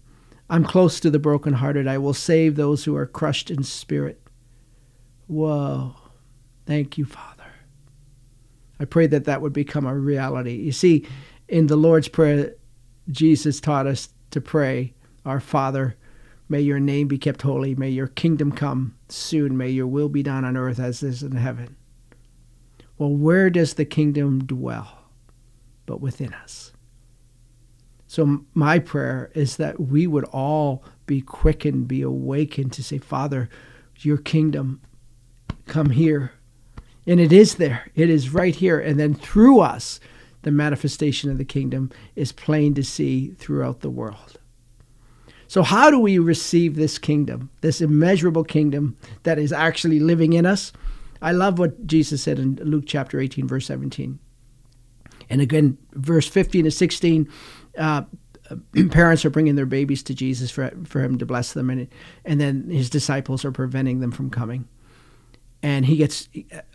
I'm close to the brokenhearted. I will save those who are crushed in spirit. Whoa. Thank you, Father. I pray that that would become a reality. You see, in the Lord's Prayer, Jesus taught us to pray, Our Father, may your name be kept holy. May your kingdom come soon. May your will be done on earth as is in heaven. Well, where does the kingdom dwell? But within us. So, my prayer is that we would all be quickened, be awakened to say, Father, your kingdom, come here. And it is there, it is right here. And then through us, the manifestation of the kingdom is plain to see throughout the world. So, how do we receive this kingdom, this immeasurable kingdom that is actually living in us? I love what Jesus said in Luke chapter 18, verse 17. And again, verse 15 to 16 uh, parents are bringing their babies to Jesus for for him to bless them, and and then his disciples are preventing them from coming. And he gets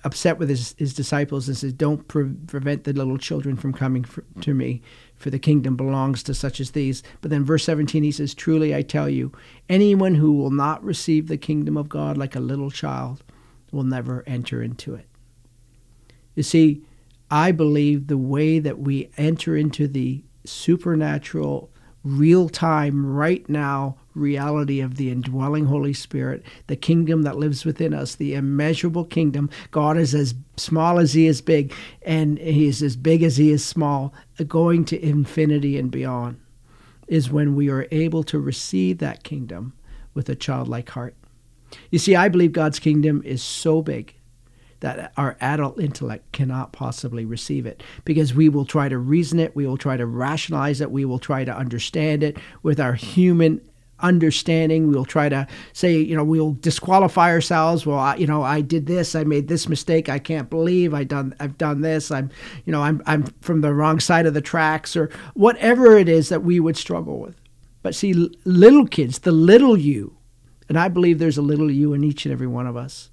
upset with his, his disciples and says, Don't pre- prevent the little children from coming for, to me, for the kingdom belongs to such as these. But then, verse 17, he says, Truly I tell you, anyone who will not receive the kingdom of God like a little child will never enter into it. You see, I believe the way that we enter into the supernatural, real time, right now reality of the indwelling Holy Spirit, the kingdom that lives within us, the immeasurable kingdom. God is as small as He is big, and He is as big as He is small, going to infinity and beyond, is when we are able to receive that kingdom with a childlike heart. You see, I believe God's kingdom is so big that our adult intellect cannot possibly receive it because we will try to reason it, we will try to rationalize it, we will try to understand it with our human understanding. We'll try to say, you know, we'll disqualify ourselves. Well, I, you know, I did this, I made this mistake. I can't believe I done, I've done this. I'm, you know, I'm, I'm from the wrong side of the tracks, or whatever it is that we would struggle with. But see, little kids, the little you, and I believe there's a little you in each and every one of us.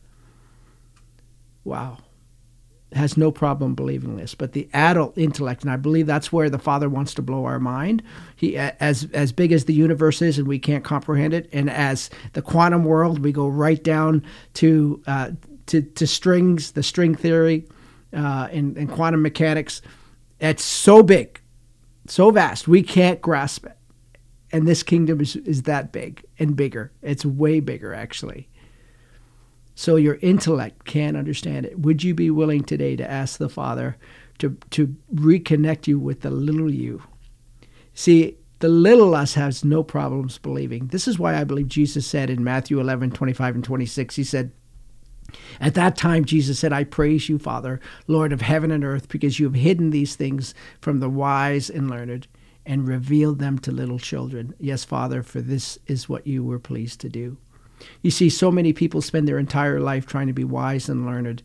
Wow. Has no problem believing this, but the adult intellect, and I believe that's where the Father wants to blow our mind. He, as as big as the universe is, and we can't comprehend it, and as the quantum world, we go right down to uh, to, to strings, the string theory, uh, and, and quantum mechanics. It's so big, so vast, we can't grasp it. And this kingdom is, is that big and bigger. It's way bigger, actually so your intellect can't understand it. Would you be willing today to ask the Father to, to reconnect you with the little you? See, the little us has no problems believing. This is why I believe Jesus said in Matthew 11, 25 and 26, he said, At that time, Jesus said, I praise you, Father, Lord of heaven and earth, because you have hidden these things from the wise and learned and revealed them to little children. Yes, Father, for this is what you were pleased to do. You see, so many people spend their entire life trying to be wise and learned,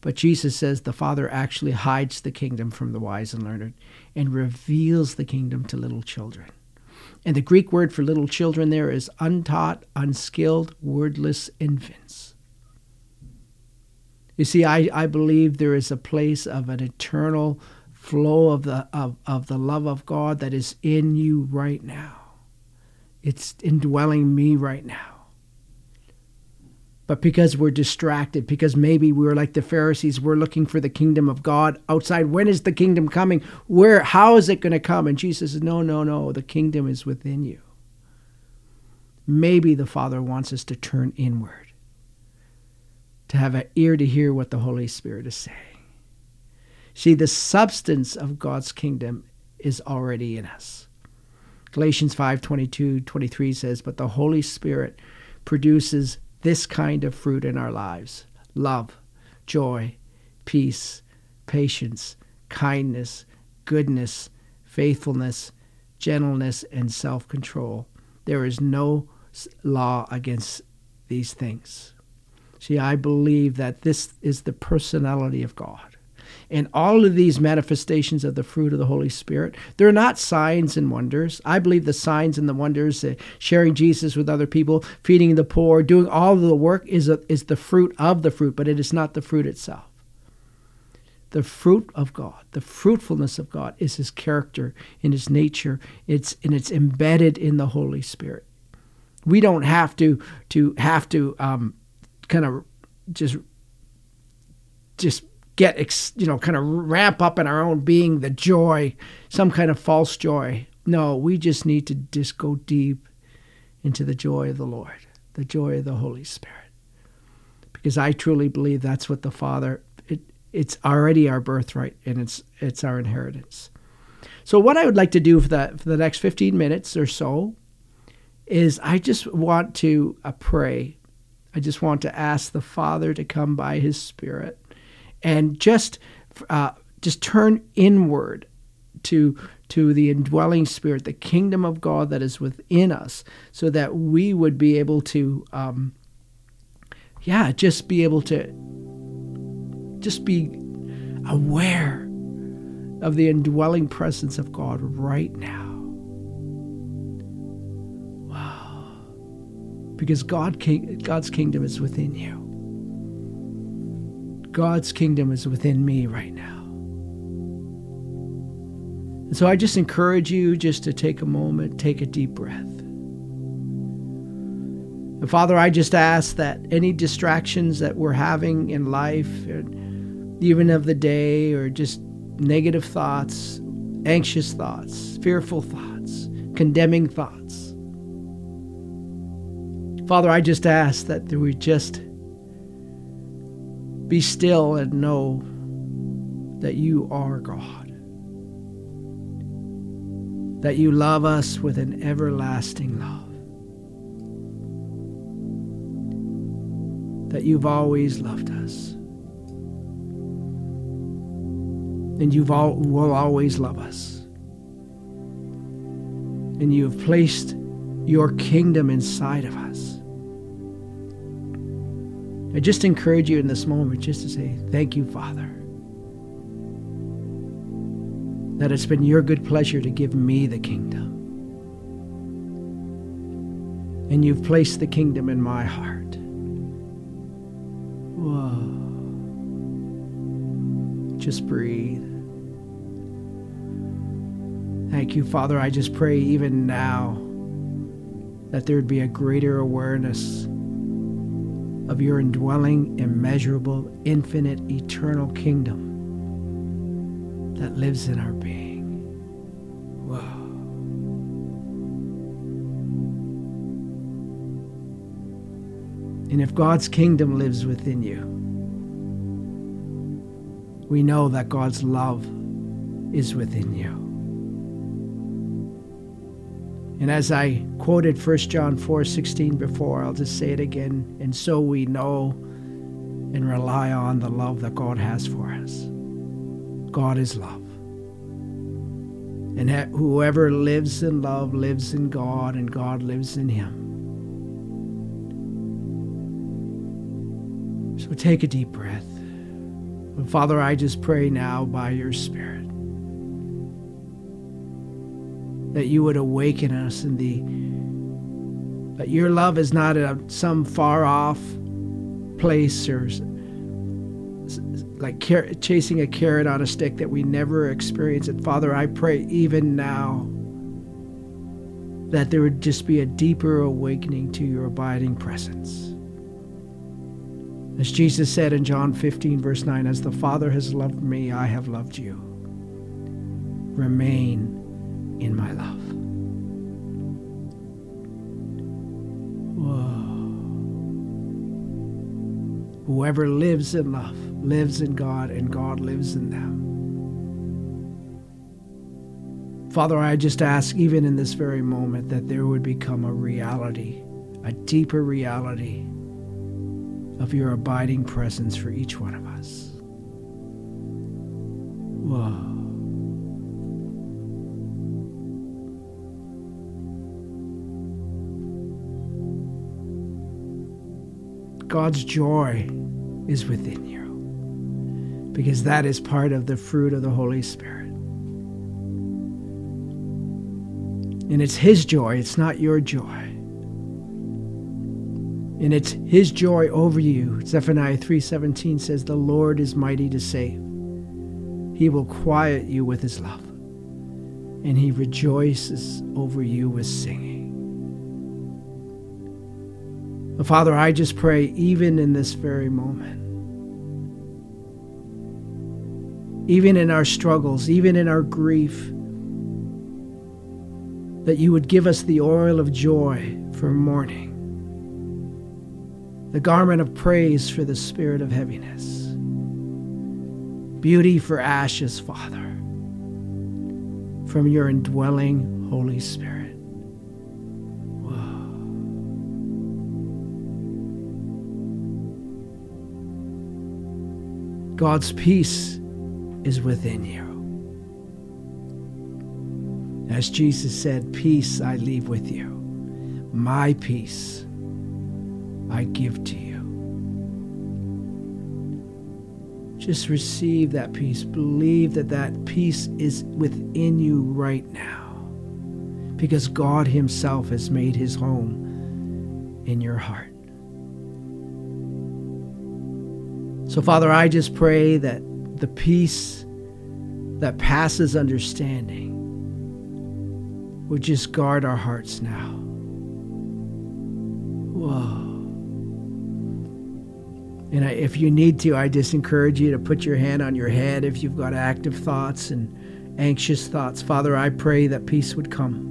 but Jesus says the Father actually hides the kingdom from the wise and learned and reveals the kingdom to little children. And the Greek word for little children there is untaught, unskilled, wordless infants. You see, I, I believe there is a place of an eternal flow of the of, of the love of God that is in you right now. It's indwelling me right now. But because we're distracted, because maybe we're like the Pharisees, we're looking for the kingdom of God outside. When is the kingdom coming? Where how is it going to come? And Jesus says, No, no, no, the kingdom is within you. Maybe the Father wants us to turn inward to have an ear to hear what the Holy Spirit is saying. See, the substance of God's kingdom is already in us. Galatians 5 22, 23 says, But the Holy Spirit produces this kind of fruit in our lives love, joy, peace, patience, kindness, goodness, faithfulness, gentleness, and self control. There is no law against these things. See, I believe that this is the personality of God. And all of these manifestations of the fruit of the Holy Spirit, they're not signs and wonders. I believe the signs and the wonders, uh, sharing Jesus with other people, feeding the poor, doing all of the work is, a, is the fruit of the fruit, but it is not the fruit itself. The fruit of God, the fruitfulness of God is his character in his nature. It's and it's embedded in the Holy Spirit. We don't have to to have to um, kind of just just get ex, you know kind of ramp up in our own being the joy some kind of false joy. No we just need to just go deep into the joy of the lord the joy of the holy spirit. Because i truly believe that's what the father it, it's already our birthright and it's it's our inheritance. So what i would like to do for the for the next 15 minutes or so is i just want to uh, pray. I just want to ask the Father to come by His Spirit and just uh, just turn inward to to the indwelling Spirit, the kingdom of God that is within us, so that we would be able to, um, yeah, just be able to just be aware of the indwelling presence of God right now. Wow. Because God, God's kingdom is within you. God's kingdom is within me right now. And so I just encourage you just to take a moment, take a deep breath. And Father, I just ask that any distractions that we're having in life, even of the day, or just negative thoughts, anxious thoughts, fearful thoughts, condemning thoughts, Father, I just ask that we just be still and know that you are God. That you love us with an everlasting love. That you've always loved us. And you will always love us. And you have placed your kingdom inside of us. I just encourage you in this moment just to say, Thank you, Father. That it's been your good pleasure to give me the kingdom. And you've placed the kingdom in my heart. Whoa. Just breathe. Thank you, Father. I just pray even now that there would be a greater awareness of your indwelling, immeasurable, infinite, eternal kingdom that lives in our being. Whoa. And if God's kingdom lives within you, we know that God's love is within you. And as I quoted 1 John 4 16 before, I'll just say it again. And so we know and rely on the love that God has for us. God is love. And whoever lives in love lives in God, and God lives in him. So take a deep breath. And Father, I just pray now by your Spirit that you would awaken us in the that your love is not at some far off place or like car- chasing a carrot on a stick that we never experience it. Father, I pray even now that there would just be a deeper awakening to your abiding presence. As Jesus said in John 15, verse 9, as the Father has loved me, I have loved you. Remain in my love. Whoever lives in love lives in God, and God lives in them. Father, I just ask, even in this very moment, that there would become a reality, a deeper reality of your abiding presence for each one of us. Whoa. God's joy is within you because that is part of the fruit of the Holy Spirit. And it's His joy, it's not your joy. And it's His joy over you. Zephaniah 3:17 says, "The Lord is mighty to save. He will quiet you with His love, and He rejoices over you with singing." Father, I just pray, even in this very moment, even in our struggles, even in our grief, that you would give us the oil of joy for mourning, the garment of praise for the spirit of heaviness, beauty for ashes, Father, from your indwelling Holy Spirit. God's peace is within you. As Jesus said, Peace I leave with you, my peace I give to you. Just receive that peace. Believe that that peace is within you right now because God Himself has made His home in your heart. So, Father, I just pray that the peace that passes understanding would just guard our hearts now. Whoa. And I, if you need to, I just encourage you to put your hand on your head if you've got active thoughts and anxious thoughts. Father, I pray that peace would come,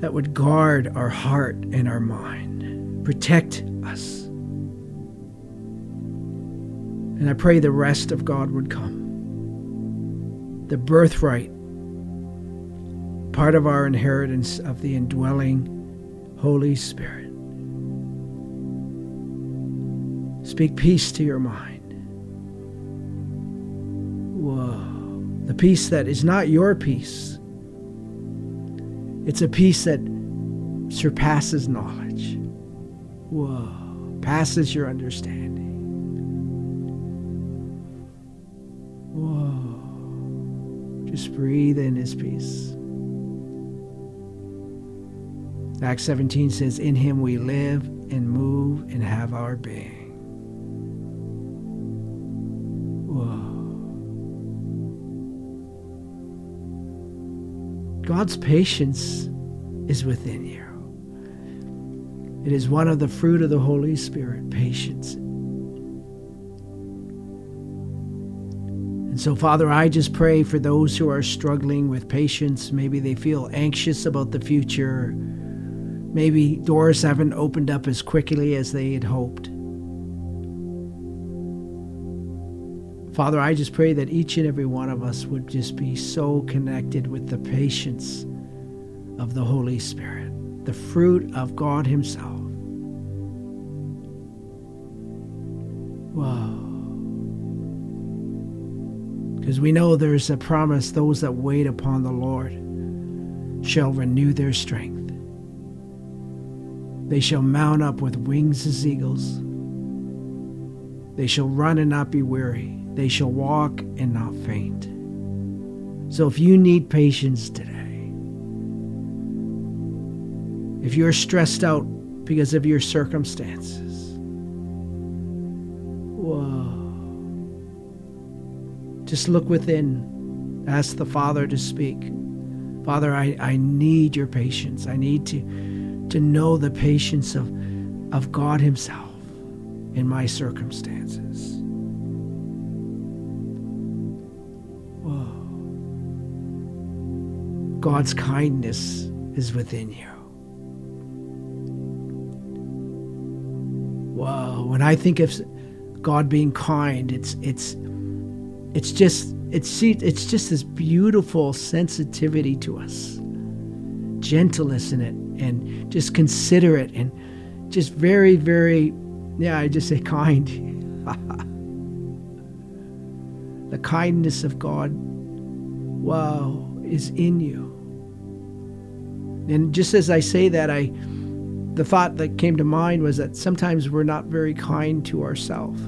that would guard our heart and our mind, protect And I pray the rest of God would come. The birthright, part of our inheritance of the indwelling Holy Spirit. Speak peace to your mind. Whoa. The peace that is not your peace, it's a peace that surpasses knowledge. Whoa. Passes your understanding. Just breathe in his peace. Acts 17 says, In him we live and move and have our being. Whoa. God's patience is within you. It is one of the fruit of the Holy Spirit, patience And so, Father, I just pray for those who are struggling with patience. Maybe they feel anxious about the future. Maybe doors haven't opened up as quickly as they had hoped. Father, I just pray that each and every one of us would just be so connected with the patience of the Holy Spirit, the fruit of God Himself. Whoa. Because we know there's a promise those that wait upon the Lord shall renew their strength. They shall mount up with wings as eagles. They shall run and not be weary. They shall walk and not faint. So if you need patience today, if you're stressed out because of your circumstances, Just look within. Ask the Father to speak. Father, I, I need your patience. I need to, to know the patience of, of God Himself in my circumstances. Whoa. God's kindness is within you. Whoa. When I think of God being kind, it's it's it's just it's it's just this beautiful sensitivity to us, gentleness in it, and just considerate and just very very yeah I just say kind. the kindness of God, wow, is in you. And just as I say that, I the thought that came to mind was that sometimes we're not very kind to ourselves,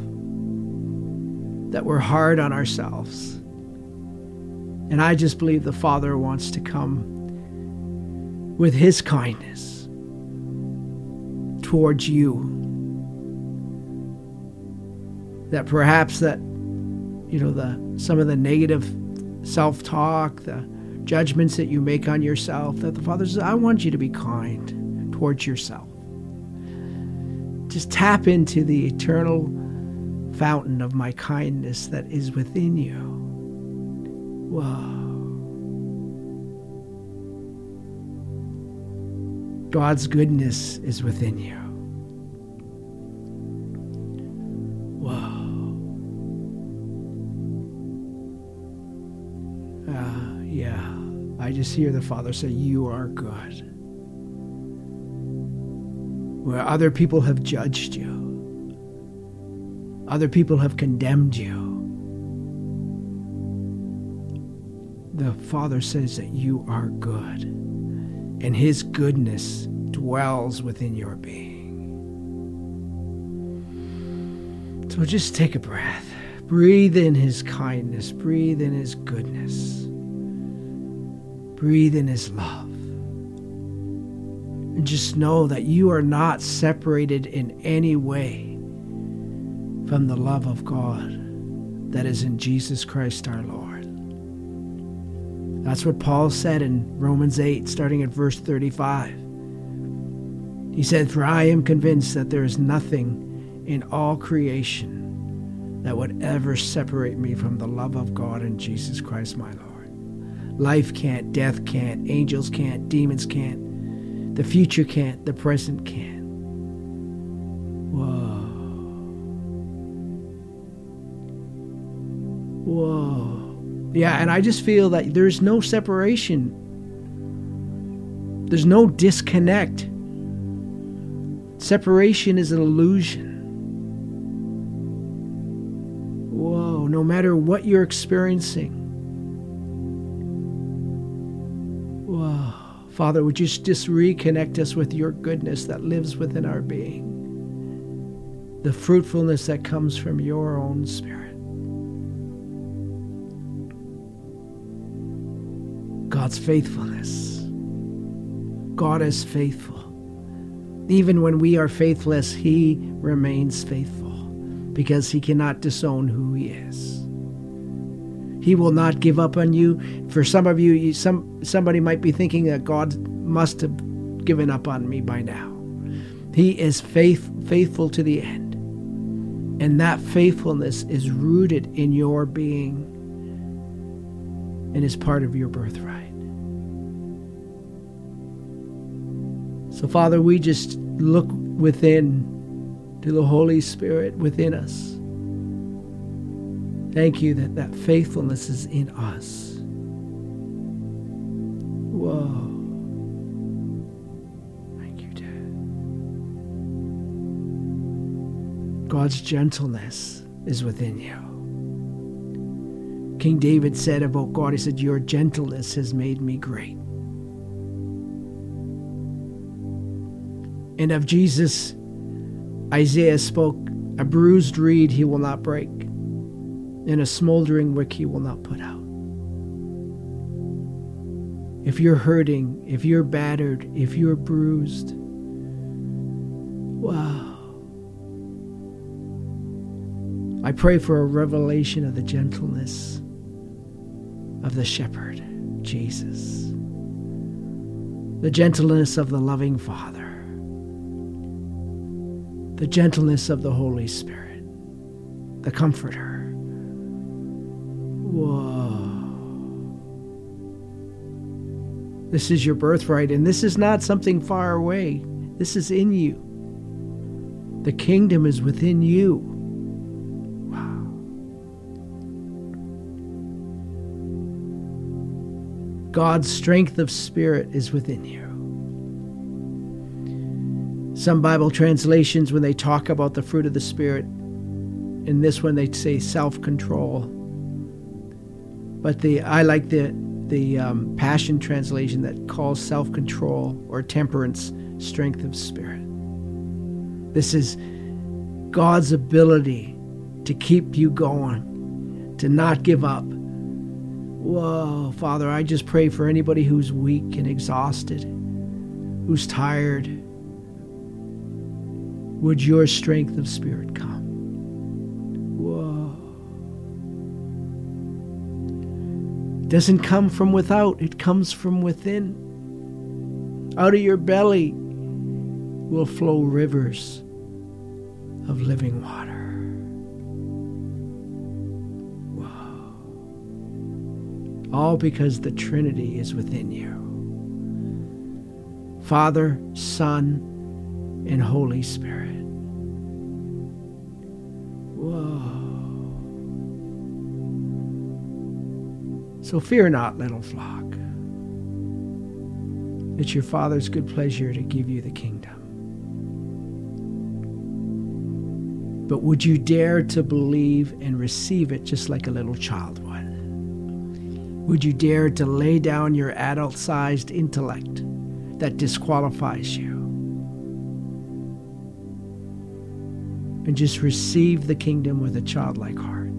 that we're hard on ourselves. And I just believe the Father wants to come with His kindness towards you. That perhaps that, you know, the some of the negative self-talk, the judgments that you make on yourself, that the Father says, I want you to be kind towards yourself. Just tap into the eternal fountain of my kindness that is within you. Whoa. God's goodness is within you. Whoa. Uh, yeah. I just hear the Father say, You are good where other people have judged you, other people have condemned you. The Father says that you are good, and His goodness dwells within your being. So just take a breath. Breathe in His kindness, breathe in His goodness, breathe in His love. And just know that you are not separated in any way from the love of God that is in Jesus Christ our Lord. That's what Paul said in Romans 8, starting at verse 35. He said, For I am convinced that there is nothing in all creation that would ever separate me from the love of God in Jesus Christ my Lord. Life can't, death can't, angels can't, demons can't, the future can't, the present can. Yeah, and I just feel that there's no separation. There's no disconnect. Separation is an illusion. Whoa, no matter what you're experiencing, Whoa. Father, would you just reconnect us with your goodness that lives within our being, the fruitfulness that comes from your own Spirit. God's faithfulness. God is faithful. Even when we are faithless, He remains faithful because He cannot disown who He is. He will not give up on you. For some of you, some somebody might be thinking that God must have given up on me by now. He is faith, faithful to the end. And that faithfulness is rooted in your being and is part of your birthright. So, Father, we just look within to the Holy Spirit within us Thank you that that faithfulness is in us. Whoa. Thank you, Dad. God's gentleness is within you. King David said about God, he said, Your gentleness has made me great. And of Jesus, Isaiah spoke, A bruised reed he will not break, and a smoldering wick he will not put out. If you're hurting, if you're battered, if you're bruised, wow. I pray for a revelation of the gentleness of the shepherd, Jesus, the gentleness of the loving Father, the gentleness of the Holy Spirit, the Comforter. Whoa. This is your birthright, and this is not something far away. This is in you. The kingdom is within you. Wow. God's strength of spirit is within you. Some Bible translations, when they talk about the fruit of the Spirit, in this one they say self control. But the I like the the um, Passion translation that calls self control or temperance strength of spirit. This is God's ability to keep you going, to not give up. Whoa, Father, I just pray for anybody who's weak and exhausted, who's tired. Would your strength of spirit come? Whoa. It doesn't come from without, it comes from within. Out of your belly will flow rivers of living water. Whoa. All because the Trinity is within you Father, Son, and Holy Spirit. Whoa. So fear not, little flock. It's your Father's good pleasure to give you the kingdom. But would you dare to believe and receive it just like a little child would? Would you dare to lay down your adult sized intellect that disqualifies you? And just receive the kingdom with a childlike heart.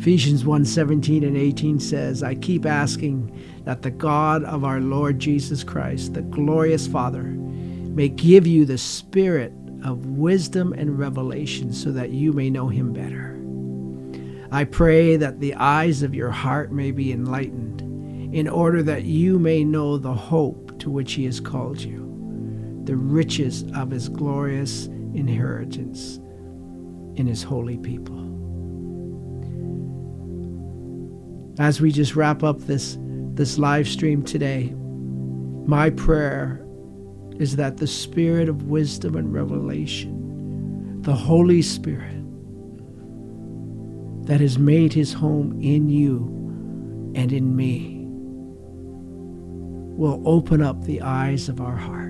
Ephesians 1 17 and 18 says, I keep asking that the God of our Lord Jesus Christ, the glorious Father, may give you the spirit of wisdom and revelation so that you may know him better. I pray that the eyes of your heart may be enlightened in order that you may know the hope to which he has called you, the riches of his glorious inheritance in his holy people. As we just wrap up this, this live stream today, my prayer is that the spirit of wisdom and revelation, the Holy Spirit that has made his home in you and in me, will open up the eyes of our heart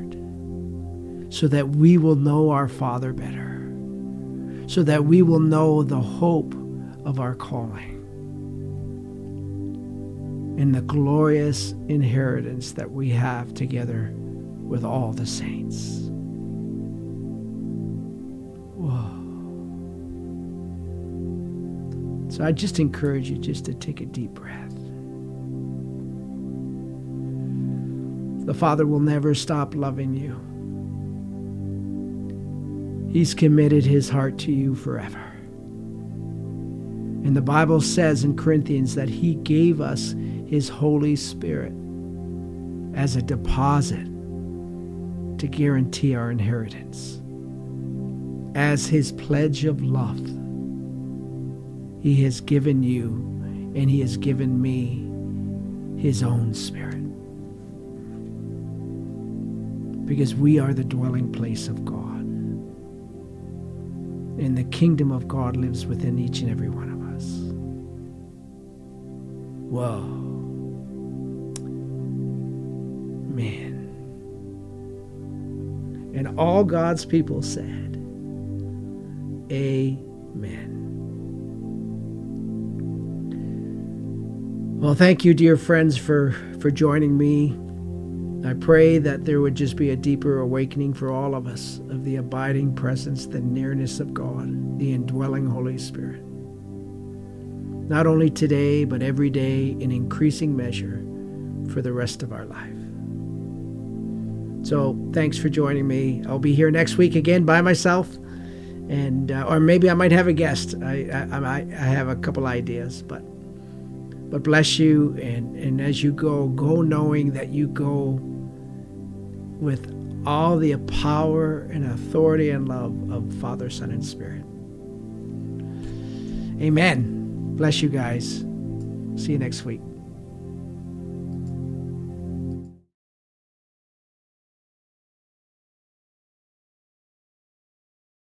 so that we will know our Father better, so that we will know the hope of our calling and the glorious inheritance that we have together with all the saints. Whoa. So I just encourage you just to take a deep breath. The Father will never stop loving you. He's committed his heart to you forever. And the Bible says in Corinthians that he gave us his Holy Spirit as a deposit to guarantee our inheritance. As his pledge of love, he has given you and he has given me his own spirit. Because we are the dwelling place of God. And the kingdom of God lives within each and every one of us. Whoa. Man. And all God's people said, Amen. Well, thank you, dear friends, for, for joining me. I pray that there would just be a deeper awakening for all of us of the abiding presence, the nearness of God, the indwelling Holy Spirit. Not only today, but every day in increasing measure for the rest of our life. So, thanks for joining me. I'll be here next week again by myself, and uh, or maybe I might have a guest. I, I I have a couple ideas, but but bless you, and, and as you go, go knowing that you go with all the power and authority and love of Father, Son, and Spirit. Amen. Bless you guys. See you next week.